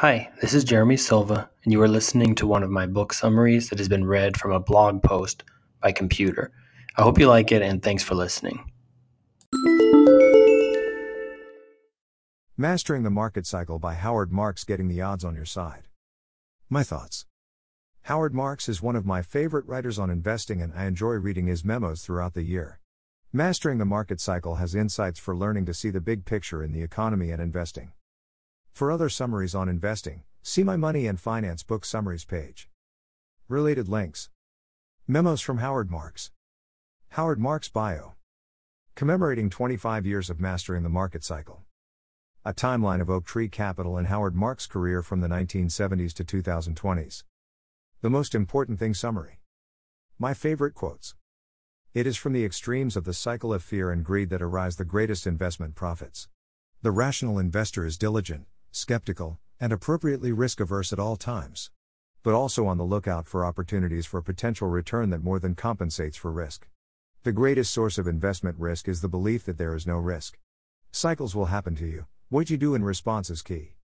Hi, this is Jeremy Silva, and you are listening to one of my book summaries that has been read from a blog post by computer. I hope you like it, and thanks for listening. Mastering the Market Cycle by Howard Marks Getting the Odds on Your Side. My thoughts. Howard Marks is one of my favorite writers on investing, and I enjoy reading his memos throughout the year. Mastering the Market Cycle has insights for learning to see the big picture in the economy and investing. For other summaries on investing, see my Money and Finance book summaries page. Related links Memos from Howard Marks. Howard Marks Bio. Commemorating 25 years of mastering the market cycle. A timeline of Oaktree Capital and Howard Marks' career from the 1970s to 2020s. The most important thing summary. My favorite quotes. It is from the extremes of the cycle of fear and greed that arise the greatest investment profits. The rational investor is diligent, skeptical, and appropriately risk averse at all times. But also on the lookout for opportunities for potential return that more than compensates for risk. The greatest source of investment risk is the belief that there is no risk. Cycles will happen to you, what you do in response is key.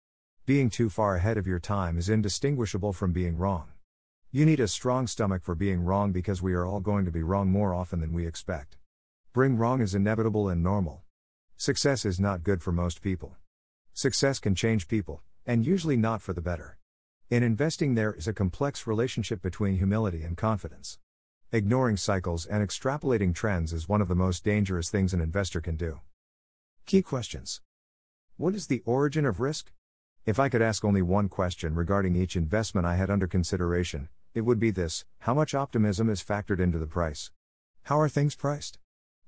Being too far ahead of your time is indistinguishable from being wrong. You need a strong stomach for being wrong because we are all going to be wrong more often than we expect. Being wrong is inevitable and normal. Success is not good for most people. Success can change people, and usually not for the better. In investing, there is a complex relationship between humility and confidence. Ignoring cycles and extrapolating trends is one of the most dangerous things an investor can do. Key questions what is the origin of risk? If I could ask only one question regarding each investment I had under consideration, it would be this How much optimism is factored into the price? How are things priced?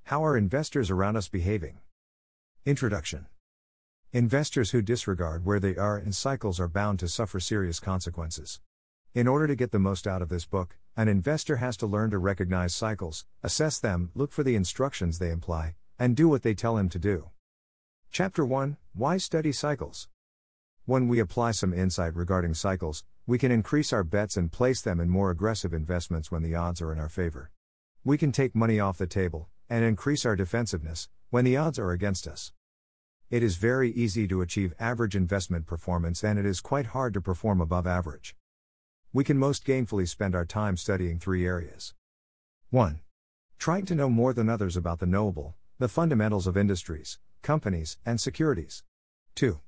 How are investors around us behaving? Introduction Investors who disregard where they are in cycles are bound to suffer serious consequences. In order to get the most out of this book, an investor has to learn to recognize cycles, assess them, look for the instructions they imply, and do what they tell him to do. Chapter 1 Why Study Cycles? When we apply some insight regarding cycles, we can increase our bets and place them in more aggressive investments when the odds are in our favor. We can take money off the table and increase our defensiveness when the odds are against us. It is very easy to achieve average investment performance and it is quite hard to perform above average. We can most gainfully spend our time studying three areas. 1. Trying to know more than others about the knowable, the fundamentals of industries, companies, and securities. 2.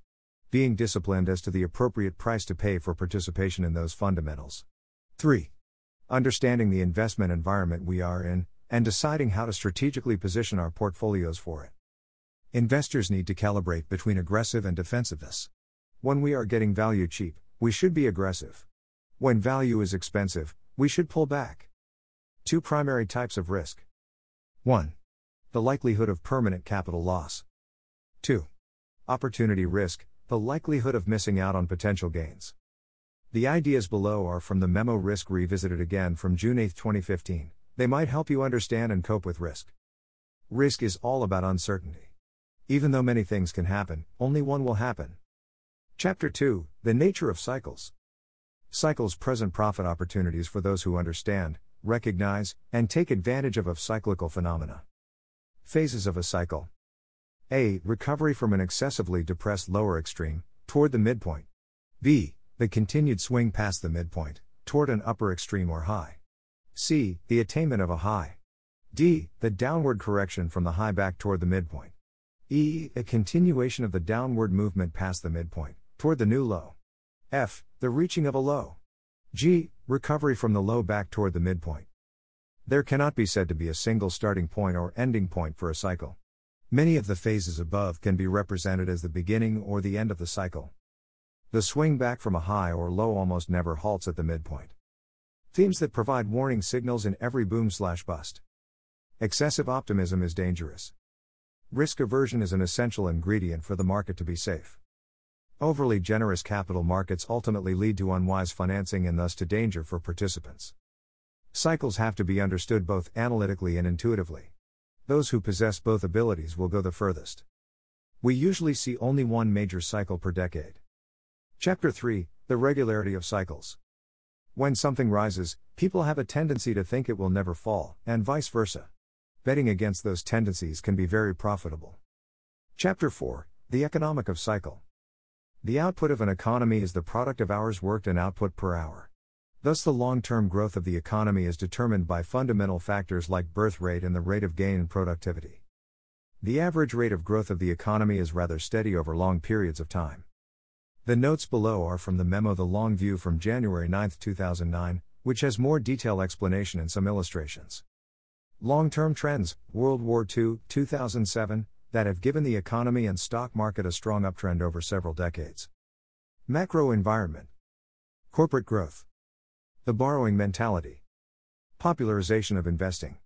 Being disciplined as to the appropriate price to pay for participation in those fundamentals. 3. Understanding the investment environment we are in, and deciding how to strategically position our portfolios for it. Investors need to calibrate between aggressive and defensiveness. When we are getting value cheap, we should be aggressive. When value is expensive, we should pull back. Two primary types of risk. 1. The likelihood of permanent capital loss. 2. Opportunity risk, the likelihood of missing out on potential gains. The ideas below are from the memo Risk Revisited again from June 8, 2015. They might help you understand and cope with risk. Risk is all about uncertainty. Even though many things can happen, only one will happen. Chapter 2 The Nature of Cycles. Cycles present profit opportunities for those who understand, recognize, and take advantage of, of cyclical phenomena. Phases of a cycle. A. Recovery from an excessively depressed lower extreme, toward the midpoint. B. The continued swing past the midpoint, toward an upper extreme or high. C. The attainment of a high. D. The downward correction from the high back toward the midpoint. E. A continuation of the downward movement past the midpoint, toward the new low. F. The reaching of a low. G. Recovery from the low back toward the midpoint. There cannot be said to be a single starting point or ending point for a cycle. Many of the phases above can be represented as the beginning or the end of the cycle. The swing back from a high or low almost never halts at the midpoint. Themes that provide warning signals in every boom slash bust. Excessive optimism is dangerous. Risk aversion is an essential ingredient for the market to be safe. Overly generous capital markets ultimately lead to unwise financing and thus to danger for participants. Cycles have to be understood both analytically and intuitively. Those who possess both abilities will go the furthest. We usually see only one major cycle per decade. Chapter 3 The Regularity of Cycles. When something rises, people have a tendency to think it will never fall, and vice versa. Betting against those tendencies can be very profitable. Chapter 4 The Economic of Cycle. The output of an economy is the product of hours worked and output per hour. Thus, the long term growth of the economy is determined by fundamental factors like birth rate and the rate of gain in productivity. The average rate of growth of the economy is rather steady over long periods of time. The notes below are from the memo The Long View from January 9, 2009, which has more detailed explanation and some illustrations. Long term trends, World War II, 2007, that have given the economy and stock market a strong uptrend over several decades. Macro environment, corporate growth, the borrowing mentality, popularization of investing,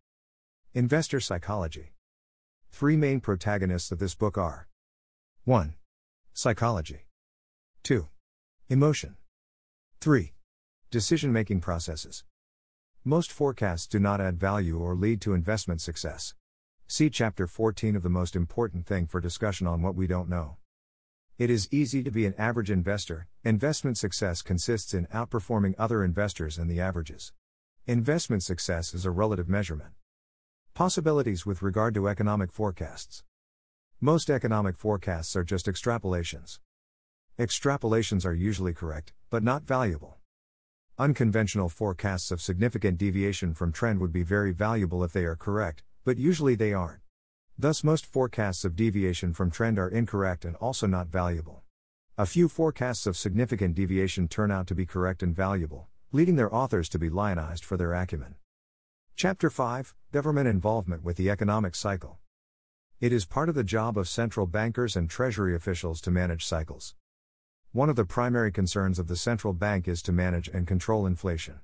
investor psychology. Three main protagonists of this book are 1. Psychology, 2. Emotion, 3. Decision making processes. Most forecasts do not add value or lead to investment success. See Chapter 14 of the most important thing for discussion on what we don't know. It is easy to be an average investor. Investment success consists in outperforming other investors and the averages. Investment success is a relative measurement. Possibilities with regard to economic forecasts. Most economic forecasts are just extrapolations. Extrapolations are usually correct, but not valuable. Unconventional forecasts of significant deviation from trend would be very valuable if they are correct, but usually they aren't. Thus, most forecasts of deviation from trend are incorrect and also not valuable. A few forecasts of significant deviation turn out to be correct and valuable, leading their authors to be lionized for their acumen. Chapter 5 Government Involvement with the Economic Cycle. It is part of the job of central bankers and treasury officials to manage cycles. One of the primary concerns of the central bank is to manage and control inflation.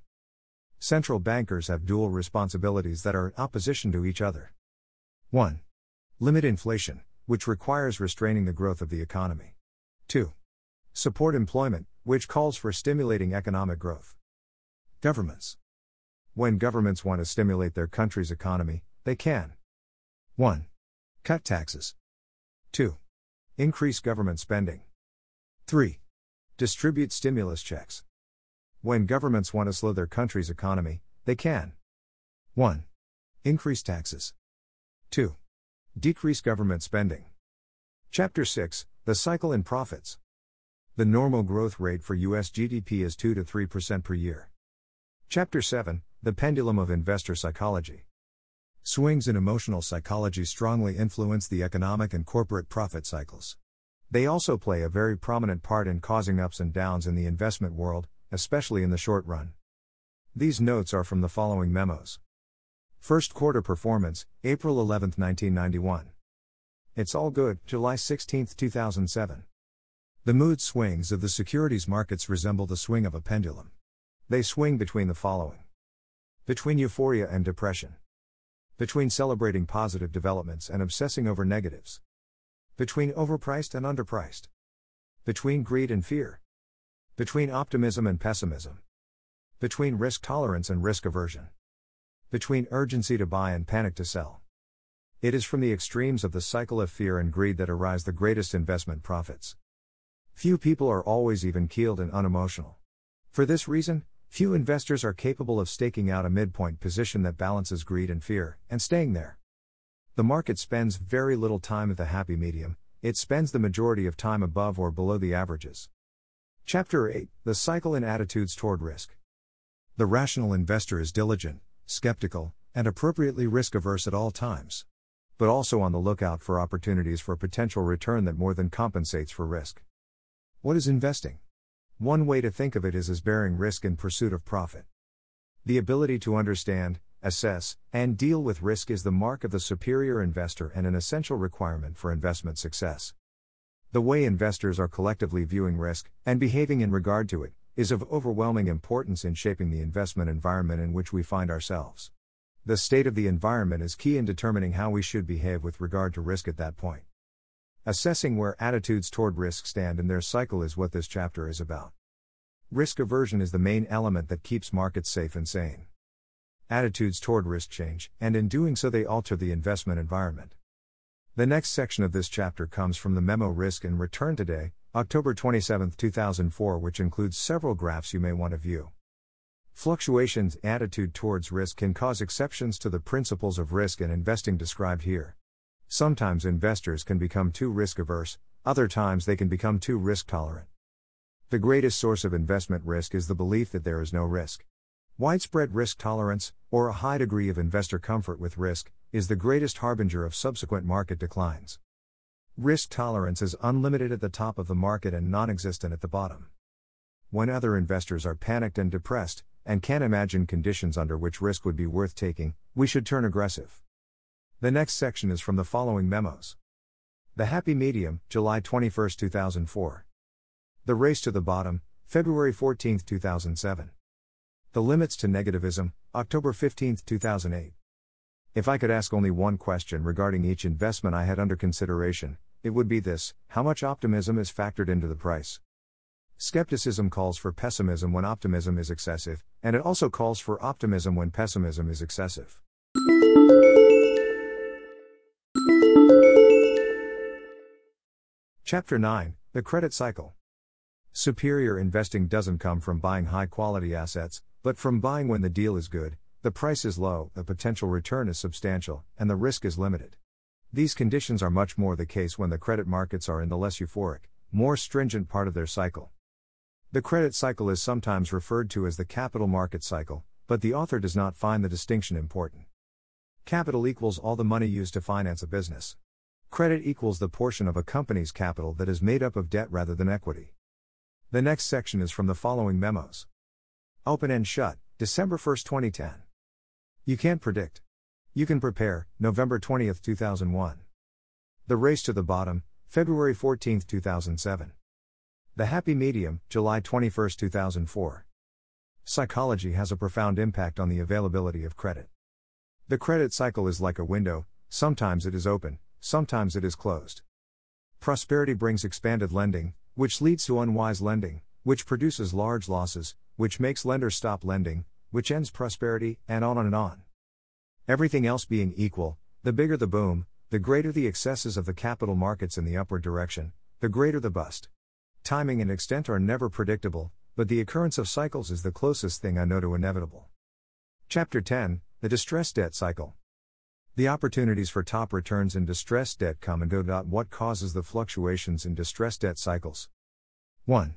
Central bankers have dual responsibilities that are in opposition to each other. 1. Limit inflation, which requires restraining the growth of the economy. 2. Support employment, which calls for stimulating economic growth. Governments. When governments want to stimulate their country's economy, they can. 1. Cut taxes. 2. Increase government spending. 3. Distribute stimulus checks. When governments want to slow their country's economy, they can. 1. Increase taxes. 2. Decrease government spending. Chapter 6 The Cycle in Profits. The normal growth rate for U.S. GDP is 2 to 3% per year. Chapter 7 The Pendulum of Investor Psychology. Swings in emotional psychology strongly influence the economic and corporate profit cycles. They also play a very prominent part in causing ups and downs in the investment world, especially in the short run. These notes are from the following memos. First quarter performance, April 11, 1991. It's all good, July 16, 2007. The mood swings of the securities markets resemble the swing of a pendulum. They swing between the following between euphoria and depression, between celebrating positive developments and obsessing over negatives, between overpriced and underpriced, between greed and fear, between optimism and pessimism. Between risk tolerance and risk aversion. Between urgency to buy and panic to sell. It is from the extremes of the cycle of fear and greed that arise the greatest investment profits. Few people are always even keeled and unemotional. For this reason, few investors are capable of staking out a midpoint position that balances greed and fear, and staying there. The market spends very little time at the happy medium, it spends the majority of time above or below the averages. Chapter 8 The Cycle in Attitudes Toward Risk. The rational investor is diligent, skeptical, and appropriately risk averse at all times. But also on the lookout for opportunities for potential return that more than compensates for risk. What is investing? One way to think of it is as bearing risk in pursuit of profit. The ability to understand, assess, and deal with risk is the mark of the superior investor and an essential requirement for investment success. The way investors are collectively viewing risk, and behaving in regard to it, is of overwhelming importance in shaping the investment environment in which we find ourselves. The state of the environment is key in determining how we should behave with regard to risk at that point. Assessing where attitudes toward risk stand in their cycle is what this chapter is about. Risk aversion is the main element that keeps markets safe and sane. Attitudes toward risk change, and in doing so, they alter the investment environment. The next section of this chapter comes from the memo Risk and Return Today, October 27, 2004, which includes several graphs you may want to view. Fluctuations attitude towards risk can cause exceptions to the principles of risk and investing described here. Sometimes investors can become too risk averse, other times they can become too risk tolerant. The greatest source of investment risk is the belief that there is no risk. Widespread risk tolerance, or a high degree of investor comfort with risk, is the greatest harbinger of subsequent market declines. Risk tolerance is unlimited at the top of the market and non existent at the bottom. When other investors are panicked and depressed, and can't imagine conditions under which risk would be worth taking, we should turn aggressive. The next section is from the following memos The Happy Medium, July 21, 2004. The Race to the Bottom, February 14, 2007. The Limits to Negativism, October 15, 2008. If I could ask only one question regarding each investment I had under consideration, it would be this how much optimism is factored into the price? Skepticism calls for pessimism when optimism is excessive, and it also calls for optimism when pessimism is excessive. Chapter 9 The Credit Cycle. Superior investing doesn't come from buying high quality assets, but from buying when the deal is good, the price is low, the potential return is substantial, and the risk is limited. These conditions are much more the case when the credit markets are in the less euphoric, more stringent part of their cycle. The credit cycle is sometimes referred to as the capital market cycle, but the author does not find the distinction important. Capital equals all the money used to finance a business. Credit equals the portion of a company's capital that is made up of debt rather than equity. The next section is from the following memos Open and Shut, December 1, 2010. You can't predict. You can prepare, November 20, 2001. The Race to the Bottom, February 14, 2007. The Happy Medium, July 21, 2004. Psychology has a profound impact on the availability of credit. The credit cycle is like a window, sometimes it is open, sometimes it is closed. Prosperity brings expanded lending, which leads to unwise lending, which produces large losses, which makes lenders stop lending, which ends prosperity, and on and on. Everything else being equal, the bigger the boom, the greater the excesses of the capital markets in the upward direction, the greater the bust. Timing and extent are never predictable, but the occurrence of cycles is the closest thing I know to inevitable. Chapter 10 The Distressed Debt Cycle. The opportunities for top returns in distressed debt come and go. What causes the fluctuations in distressed debt cycles? 1.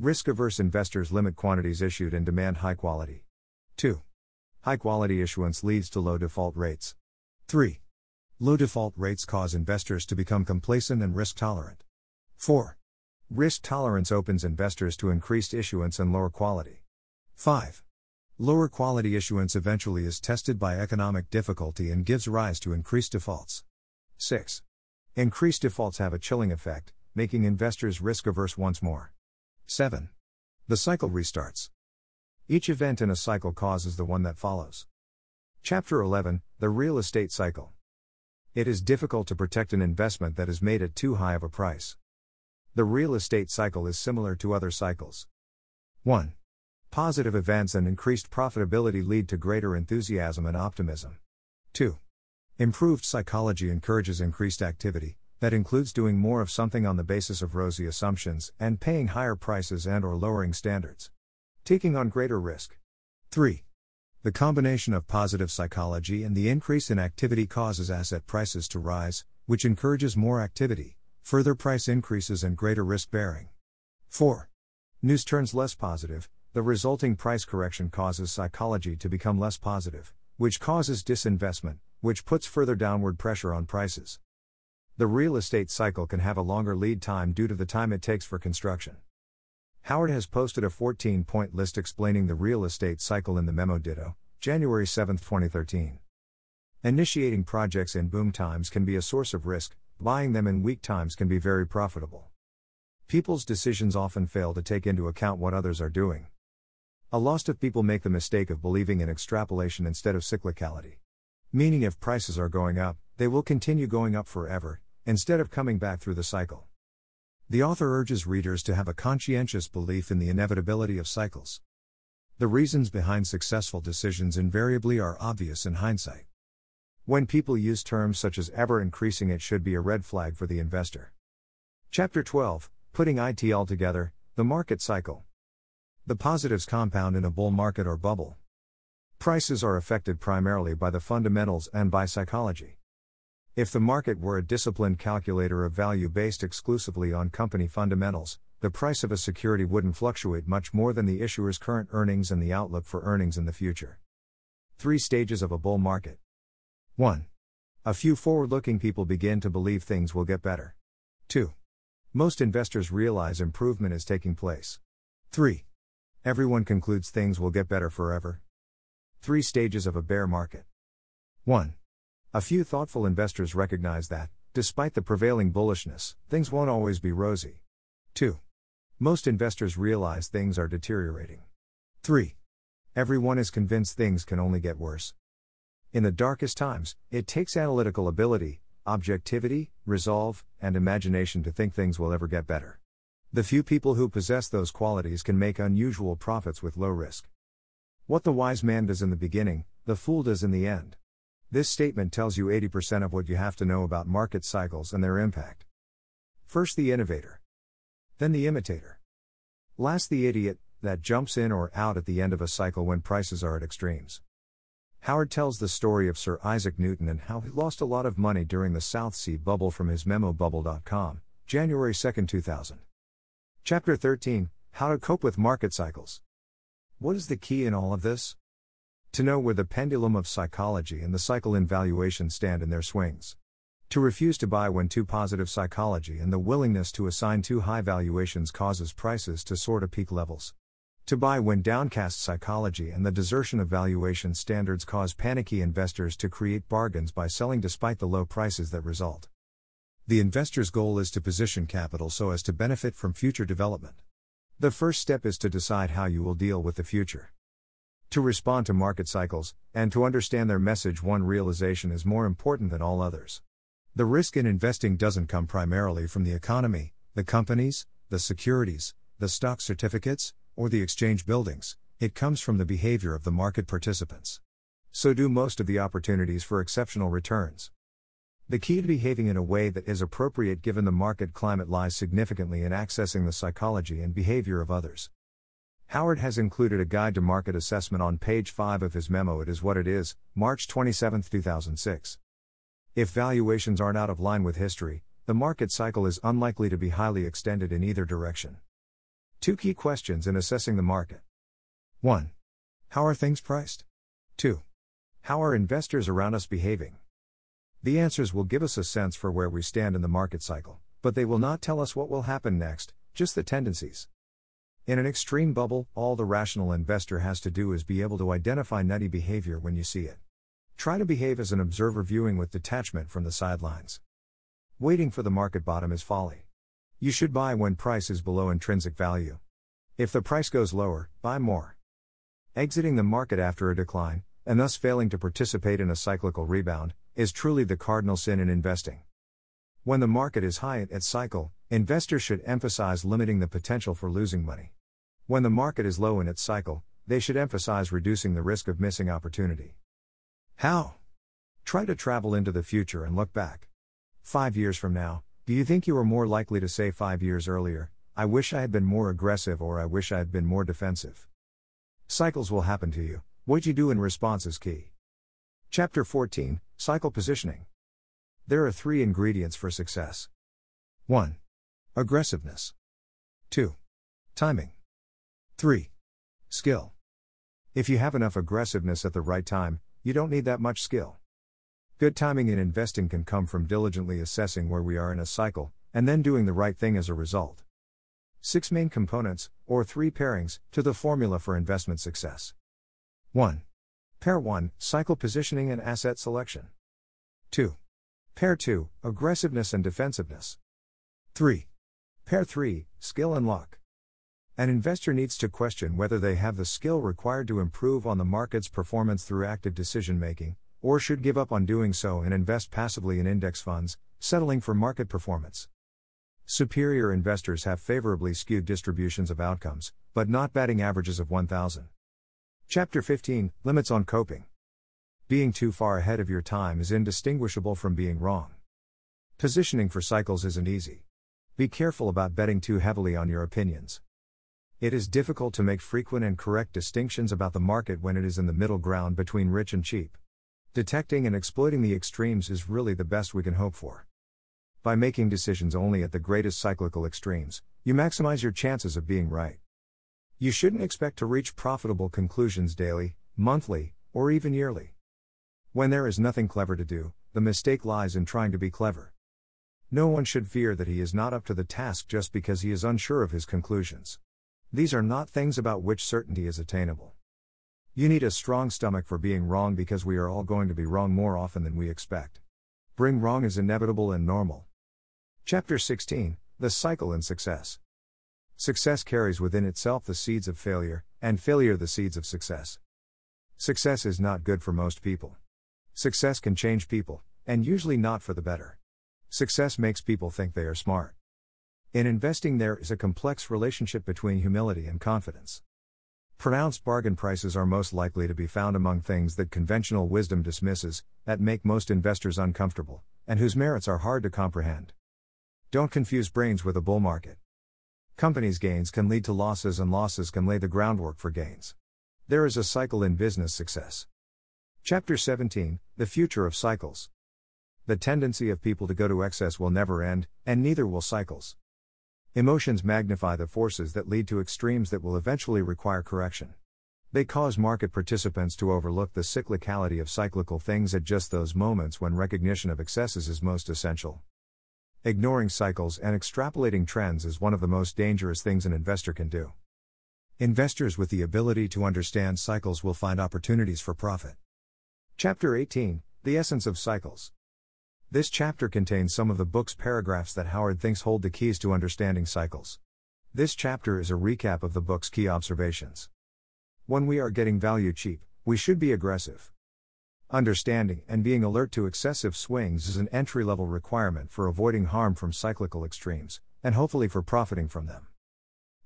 Risk averse investors limit quantities issued and demand high quality. 2. High quality issuance leads to low default rates. 3. Low default rates cause investors to become complacent and risk tolerant. 4. Risk tolerance opens investors to increased issuance and lower quality. 5. Lower quality issuance eventually is tested by economic difficulty and gives rise to increased defaults. 6. Increased defaults have a chilling effect, making investors risk averse once more. 7. The cycle restarts. Each event in a cycle causes the one that follows. Chapter 11 The Real Estate Cycle. It is difficult to protect an investment that is made at too high of a price. The real estate cycle is similar to other cycles. 1. Positive events and increased profitability lead to greater enthusiasm and optimism. 2. Improved psychology encourages increased activity, that includes doing more of something on the basis of rosy assumptions and paying higher prices and or lowering standards. Taking on greater risk. 3. The combination of positive psychology and the increase in activity causes asset prices to rise, which encourages more activity, further price increases and greater risk bearing. 4. News turns less positive, the resulting price correction causes psychology to become less positive, which causes disinvestment, which puts further downward pressure on prices. The real estate cycle can have a longer lead time due to the time it takes for construction. Howard has posted a 14 point list explaining the real estate cycle in the memo ditto, January 7, 2013. Initiating projects in boom times can be a source of risk, buying them in weak times can be very profitable. People's decisions often fail to take into account what others are doing. A lot of people make the mistake of believing in extrapolation instead of cyclicality. Meaning, if prices are going up, they will continue going up forever, instead of coming back through the cycle. The author urges readers to have a conscientious belief in the inevitability of cycles. The reasons behind successful decisions invariably are obvious in hindsight. When people use terms such as ever increasing, it should be a red flag for the investor. Chapter 12 Putting IT all together, the market cycle. The positives compound in a bull market or bubble. Prices are affected primarily by the fundamentals and by psychology. If the market were a disciplined calculator of value based exclusively on company fundamentals, the price of a security wouldn't fluctuate much more than the issuer's current earnings and the outlook for earnings in the future. Three stages of a bull market. 1. A few forward looking people begin to believe things will get better. 2. Most investors realize improvement is taking place. 3. Everyone concludes things will get better forever. Three stages of a bear market. 1. A few thoughtful investors recognize that, despite the prevailing bullishness, things won't always be rosy. 2. Most investors realize things are deteriorating. 3. Everyone is convinced things can only get worse. In the darkest times, it takes analytical ability, objectivity, resolve, and imagination to think things will ever get better. The few people who possess those qualities can make unusual profits with low risk. What the wise man does in the beginning, the fool does in the end. This statement tells you 80% of what you have to know about market cycles and their impact. First, the innovator. Then, the imitator. Last, the idiot that jumps in or out at the end of a cycle when prices are at extremes. Howard tells the story of Sir Isaac Newton and how he lost a lot of money during the South Sea bubble from his memo bubble.com, January 2, 2000. Chapter 13 How to Cope with Market Cycles. What is the key in all of this? To know where the pendulum of psychology and the cycle in valuation stand in their swings. To refuse to buy when too positive psychology and the willingness to assign too high valuations causes prices to soar to peak levels. To buy when downcast psychology and the desertion of valuation standards cause panicky investors to create bargains by selling despite the low prices that result. The investor's goal is to position capital so as to benefit from future development. The first step is to decide how you will deal with the future. To respond to market cycles, and to understand their message, one realization is more important than all others. The risk in investing doesn't come primarily from the economy, the companies, the securities, the stock certificates, or the exchange buildings, it comes from the behavior of the market participants. So do most of the opportunities for exceptional returns. The key to behaving in a way that is appropriate given the market climate lies significantly in accessing the psychology and behavior of others. Howard has included a guide to market assessment on page 5 of his memo It Is What It Is, March 27, 2006. If valuations aren't out of line with history, the market cycle is unlikely to be highly extended in either direction. Two key questions in assessing the market 1. How are things priced? 2. How are investors around us behaving? The answers will give us a sense for where we stand in the market cycle, but they will not tell us what will happen next, just the tendencies. In an extreme bubble, all the rational investor has to do is be able to identify nutty behavior when you see it. Try to behave as an observer viewing with detachment from the sidelines. Waiting for the market bottom is folly. You should buy when price is below intrinsic value. If the price goes lower, buy more. Exiting the market after a decline, and thus failing to participate in a cyclical rebound, is truly the cardinal sin in investing. When the market is high at its cycle, investors should emphasize limiting the potential for losing money. When the market is low in its cycle, they should emphasize reducing the risk of missing opportunity. How? Try to travel into the future and look back. Five years from now, do you think you are more likely to say five years earlier, I wish I had been more aggressive or I wish I had been more defensive? Cycles will happen to you, what you do in response is key. Chapter 14 Cycle Positioning. There are three ingredients for success 1. Aggressiveness, 2. Timing. 3. Skill. If you have enough aggressiveness at the right time, you don't need that much skill. Good timing in investing can come from diligently assessing where we are in a cycle, and then doing the right thing as a result. Six main components, or three pairings, to the formula for investment success. 1. Pair 1 Cycle positioning and asset selection. 2. Pair 2 Aggressiveness and defensiveness. 3. Pair 3 Skill and luck. An investor needs to question whether they have the skill required to improve on the market's performance through active decision making, or should give up on doing so and invest passively in index funds, settling for market performance. Superior investors have favorably skewed distributions of outcomes, but not batting averages of 1000. Chapter 15 Limits on Coping. Being too far ahead of your time is indistinguishable from being wrong. Positioning for cycles isn't easy. Be careful about betting too heavily on your opinions. It is difficult to make frequent and correct distinctions about the market when it is in the middle ground between rich and cheap. Detecting and exploiting the extremes is really the best we can hope for. By making decisions only at the greatest cyclical extremes, you maximize your chances of being right. You shouldn't expect to reach profitable conclusions daily, monthly, or even yearly. When there is nothing clever to do, the mistake lies in trying to be clever. No one should fear that he is not up to the task just because he is unsure of his conclusions. These are not things about which certainty is attainable. You need a strong stomach for being wrong because we are all going to be wrong more often than we expect. Bring wrong is inevitable and normal. Chapter 16 The Cycle in Success. Success carries within itself the seeds of failure, and failure the seeds of success. Success is not good for most people. Success can change people, and usually not for the better. Success makes people think they are smart. In investing, there is a complex relationship between humility and confidence. Pronounced bargain prices are most likely to be found among things that conventional wisdom dismisses, that make most investors uncomfortable, and whose merits are hard to comprehend. Don't confuse brains with a bull market. Companies' gains can lead to losses, and losses can lay the groundwork for gains. There is a cycle in business success. Chapter 17 The Future of Cycles. The tendency of people to go to excess will never end, and neither will cycles. Emotions magnify the forces that lead to extremes that will eventually require correction. They cause market participants to overlook the cyclicality of cyclical things at just those moments when recognition of excesses is most essential. Ignoring cycles and extrapolating trends is one of the most dangerous things an investor can do. Investors with the ability to understand cycles will find opportunities for profit. Chapter 18 The Essence of Cycles. This chapter contains some of the book's paragraphs that Howard thinks hold the keys to understanding cycles. This chapter is a recap of the book's key observations. When we are getting value cheap, we should be aggressive. Understanding and being alert to excessive swings is an entry level requirement for avoiding harm from cyclical extremes, and hopefully for profiting from them.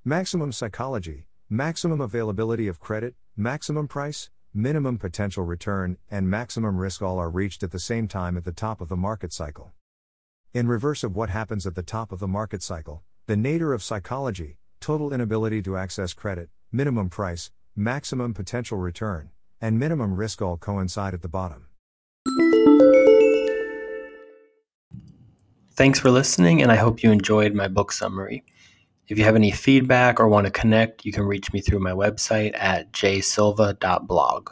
Maximum psychology, maximum availability of credit, maximum price, minimum potential return, and maximum risk all are reached at the same time at the top of the market cycle. In reverse of what happens at the top of the market cycle, the nadir of psychology, total inability to access credit, minimum price, maximum potential return, and minimum risk all coincide at the bottom. Thanks for listening, and I hope you enjoyed my book summary. If you have any feedback or want to connect, you can reach me through my website at jsilva.blog.